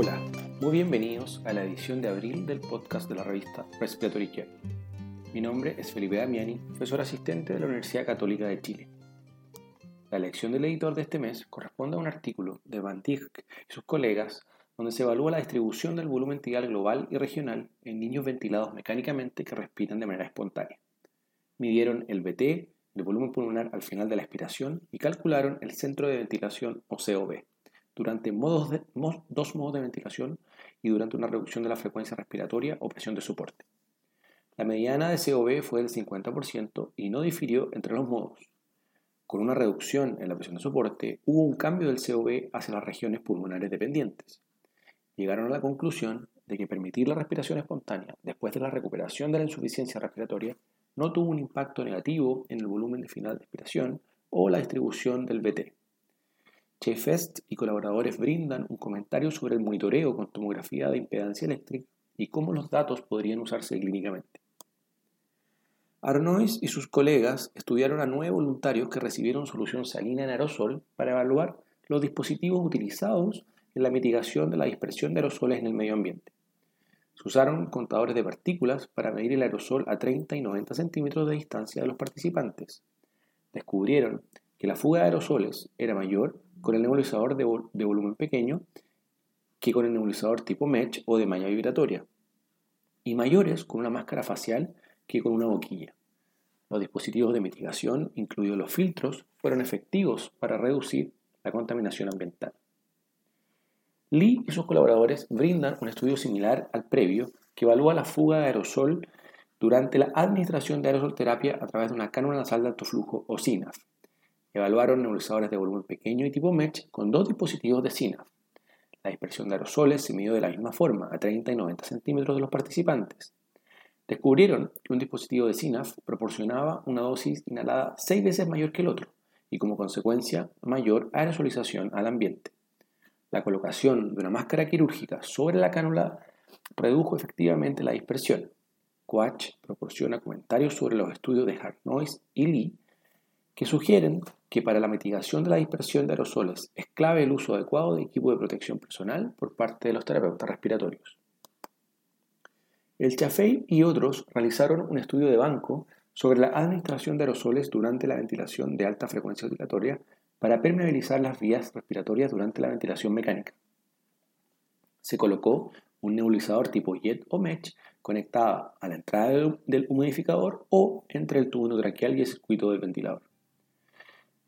Hola, muy bienvenidos a la edición de abril del podcast de la revista Respiratory Care. Mi nombre es Felipe Damiani, profesor asistente de la Universidad Católica de Chile. La elección del editor de este mes corresponde a un artículo de Van Dijk y sus colegas donde se evalúa la distribución del volumen tidal global y regional en niños ventilados mecánicamente que respiran de manera espontánea. Midieron el BT, el volumen pulmonar al final de la expiración y calcularon el centro de ventilación o COV durante dos modos de ventilación y durante una reducción de la frecuencia respiratoria o presión de soporte. La mediana de COV fue del 50% y no difirió entre los modos. Con una reducción en la presión de soporte, hubo un cambio del COV hacia las regiones pulmonares dependientes. Llegaron a la conclusión de que permitir la respiración espontánea después de la recuperación de la insuficiencia respiratoria no tuvo un impacto negativo en el volumen de final de expiración o la distribución del BT. Chefest y colaboradores brindan un comentario sobre el monitoreo con tomografía de impedancia eléctrica y cómo los datos podrían usarse clínicamente. Arnois y sus colegas estudiaron a nueve voluntarios que recibieron solución salina en aerosol para evaluar los dispositivos utilizados en la mitigación de la dispersión de aerosoles en el medio ambiente. Se usaron contadores de partículas para medir el aerosol a 30 y 90 centímetros de distancia de los participantes. Descubrieron que la fuga de aerosoles era mayor con el nebulizador de, volumen pequeño que con el nebulizador tipo mesh o de malla vibratoria, y mayores con una máscara facial que con una boquilla. Los dispositivos de mitigación, incluidos los filtros, fueron efectivos para reducir la contaminación ambiental. Lee y sus colaboradores brindan un estudio similar al previo que evalúa la fuga de aerosol durante la administración de aerosolterapia a través de una cánula nasal de alto flujo o SINAF. Evaluaron nebulizadores de volumen pequeño y tipo MESH con dos dispositivos de SINAF. La dispersión de aerosoles se midió de la misma forma a 30 y 90 centímetros de los participantes. Descubrieron que un dispositivo de SINAF proporcionaba una dosis inhalada seis veces mayor que el otro y como consecuencia mayor aerosolización al ambiente. La colocación de una máscara quirúrgica sobre la cánula redujo efectivamente la dispersión. Quach proporciona comentarios sobre los estudios de Hartnois y Lee que sugieren que para la mitigación de la dispersión de aerosoles es clave el uso adecuado de equipo de protección personal por parte de los terapeutas respiratorios. El Chafei y otros realizaron un estudio de banco sobre la administración de aerosoles durante la ventilación de alta frecuencia oscilatoria para permeabilizar las vías respiratorias durante la ventilación mecánica. Se colocó un nebulizador tipo jet o mesh conectado a la entrada del humidificador o entre el tubo traqueal y el circuito del ventilador.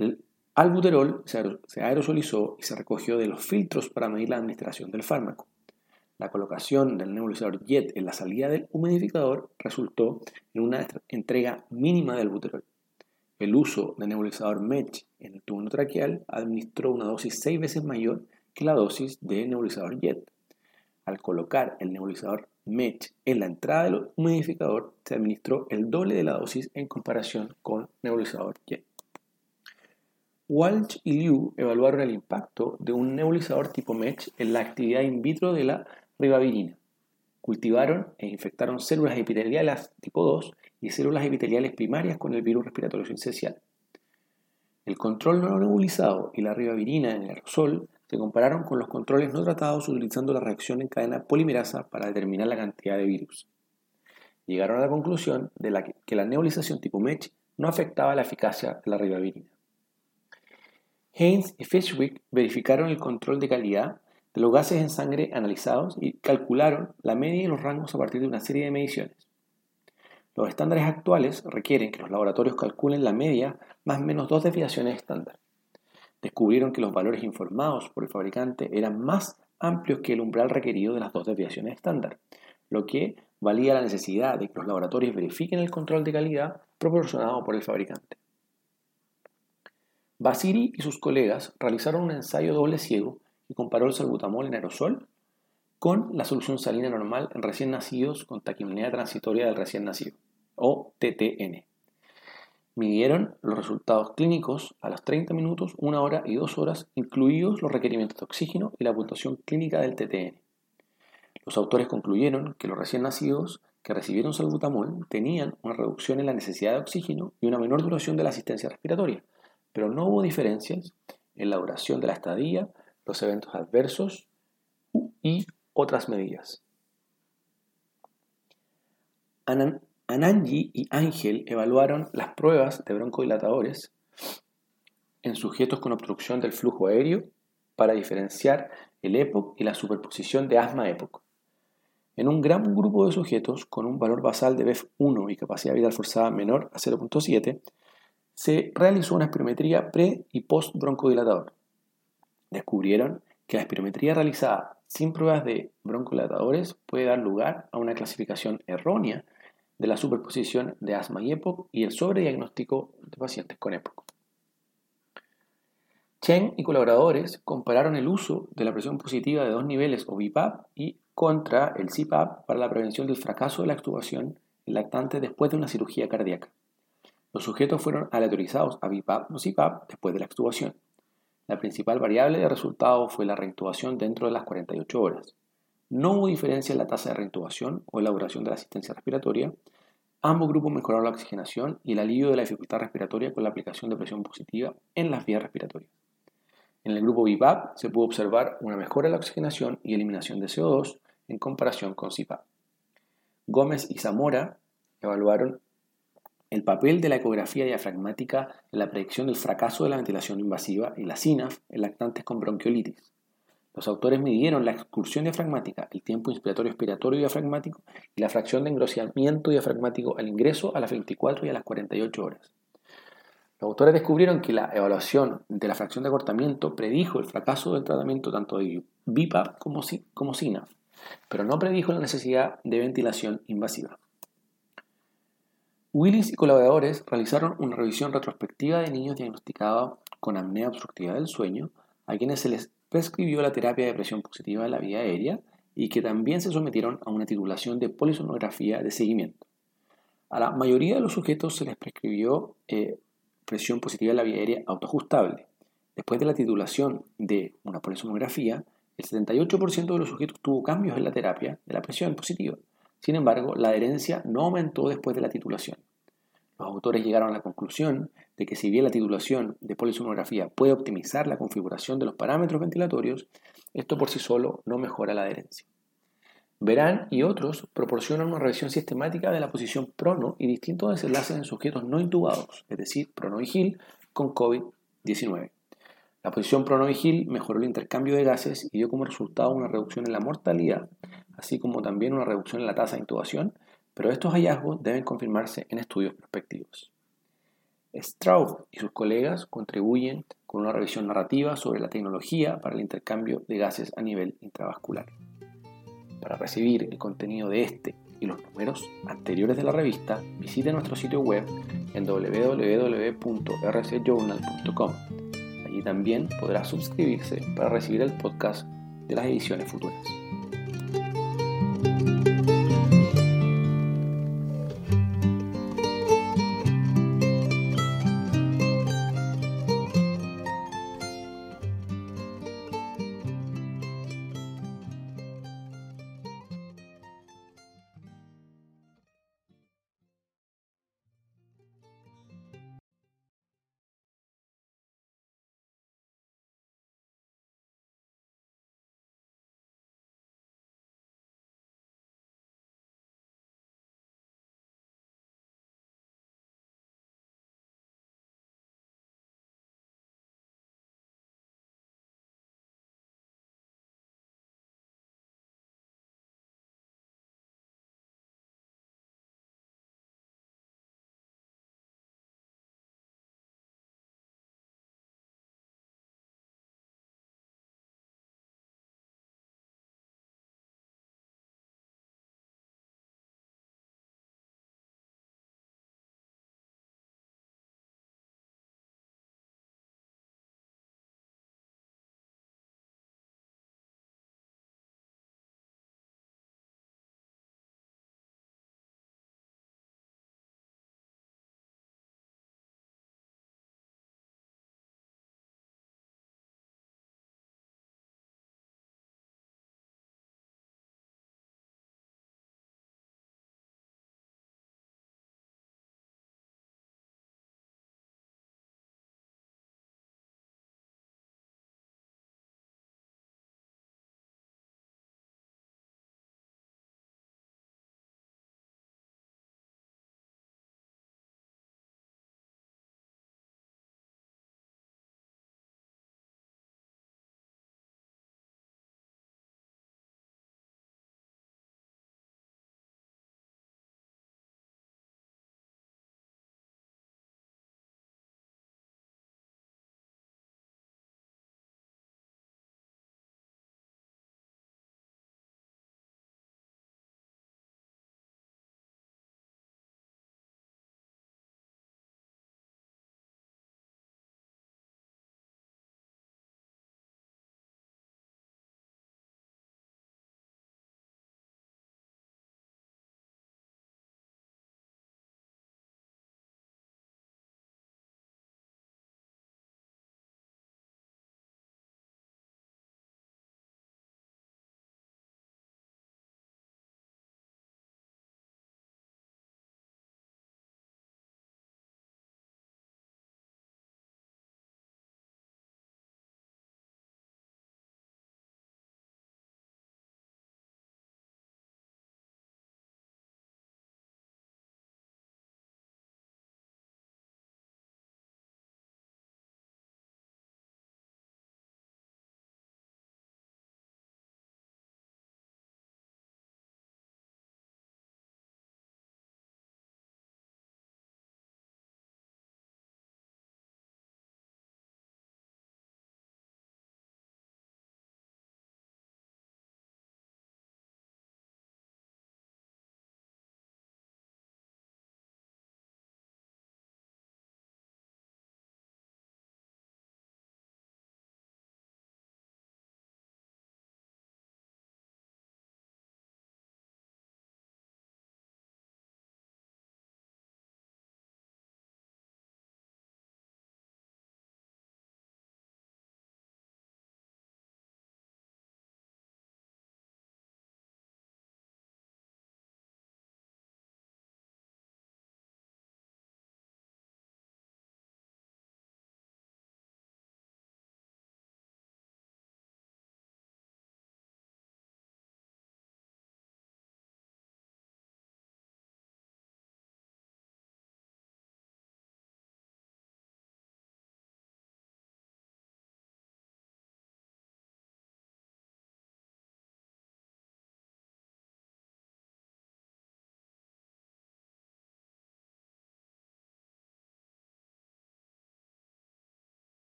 El albuterol se aerosolizó y se recogió de los filtros para medir la administración del fármaco. La colocación del nebulizador JET en la salida del humidificador resultó en una entrega mínima de albuterol. El uso del nebulizador METCH en el tubo traqueal administró una dosis seis veces mayor que la dosis del nebulizador JET. Al colocar el nebulizador METCH en la entrada del humidificador, se administró el doble de la dosis en comparación con nebulizador JET. Walsh y Liu evaluaron el impacto de un nebulizador tipo MESH en la actividad in vitro de la ribavirina. Cultivaron e infectaron células epiteliales tipo 2 y células epiteliales primarias con el virus respiratorio sincicial. El control no nebulizado y la ribavirina en el aerosol se compararon con los controles no tratados utilizando la reacción en cadena polimerasa para determinar la cantidad de virus. Llegaron a la conclusión de que la nebulización tipo MESH no afectaba la eficacia de la ribavirina. Haynes y Fishwick verificaron el control de calidad de los gases en sangre analizados y calcularon la media y los rangos a partir de una serie de mediciones. Los estándares actuales requieren que los laboratorios calculen la media más o menos dos desviaciones estándar. Descubrieron que los valores informados por el fabricante eran más amplios que el umbral requerido de las dos desviaciones estándar, lo que valía la necesidad de que los laboratorios verifiquen el control de calidad proporcionado por el fabricante. Basiri y sus colegas realizaron un ensayo doble ciego y comparó el salbutamol en aerosol con la solución salina normal en recién nacidos con taquipnea transitoria del recién nacido, o TTN. Midieron los resultados clínicos a los 30 minutos, 1 hora y 2 horas, incluidos los requerimientos de oxígeno y la puntuación clínica del TTN. Los autores concluyeron que los recién nacidos que recibieron salbutamol tenían una reducción en la necesidad de oxígeno y una menor duración de la asistencia respiratoria, pero no hubo diferencias en la duración de la estadía, los eventos adversos y otras medidas. Anangi y Ángel evaluaron las pruebas de broncodilatadores en sujetos con obstrucción del flujo aéreo para diferenciar el EPOC y la superposición de asma-EPOC. En un gran grupo de sujetos con un valor basal de BEF1 y capacidad vital forzada menor a 0.7, se realizó una espirometría pre y post broncodilatador. Descubrieron que la espirometría realizada sin pruebas de broncodilatadores puede dar lugar a una clasificación errónea de la superposición de asma y EPOC y el sobrediagnóstico de pacientes con EPOC. Chen y colaboradores compararon el uso de la presión positiva de dos niveles o BIPAP y contra el CPAP para la prevención del fracaso de la extubación en lactantes después de una cirugía cardíaca. Los sujetos fueron aleatorizados a BIPAP o CPAP después de la extubación. La principal variable de resultado fue la reintubación dentro de las 48 horas. No hubo diferencia en la tasa de reintubación o en la duración de la asistencia respiratoria. Ambos grupos mejoraron la oxigenación y el alivio de la dificultad respiratoria con la aplicación de presión positiva en las vías respiratorias. En el grupo BIPAP se pudo observar una mejora en la oxigenación y eliminación de CO2 en comparación con CPAP. Gómez y Zamora evaluaron el papel de la ecografía diafragmática en la predicción del fracaso de la ventilación invasiva y la SINAF en lactantes con bronquiolitis. Los autores midieron la excursión diafragmática, el tiempo inspiratorio expiratorio diafragmático y la fracción de engrosamiento diafragmático al ingreso a las 24 y a las 48 horas. Los autores descubrieron que la evaluación de la fracción de acortamiento predijo el fracaso del tratamiento tanto de BIPAP como, como SINAF, pero no predijo la necesidad de ventilación invasiva. Willis y colaboradores realizaron una revisión retrospectiva de niños diagnosticados con apnea obstructiva del sueño, a quienes se les prescribió la terapia de presión positiva de la vía aérea y que también se sometieron a una titulación de polisonografía de seguimiento. A la mayoría de los sujetos se les prescribió eh, presión positiva de la vía aérea autoajustable. Después de la titulación de una polisonografía, el 78% de los sujetos tuvo cambios en la terapia de la presión positiva. Sin embargo, la adherencia no aumentó después de la titulación. Los autores llegaron a la conclusión de que si bien la titulación de polisonografía puede optimizar la configuración de los parámetros ventilatorios, esto por sí solo no mejora la adherencia. Verán y otros proporcionan una revisión sistemática de la posición prono y distintos desenlaces en sujetos no intubados, es decir, prono con COVID-19. La posición prono-vigil mejoró el intercambio de gases y dio como resultado una reducción en la mortalidad, así como también una reducción en la tasa de intubación, pero estos hallazgos deben confirmarse en estudios prospectivos. Straub y sus colegas contribuyen con una revisión narrativa sobre la tecnología para el intercambio de gases a nivel intravascular. Para recibir el contenido de este y los números anteriores de la revista, visite nuestro sitio web en www.rcjournal.com y también podrá suscribirse para recibir el podcast de las ediciones futuras.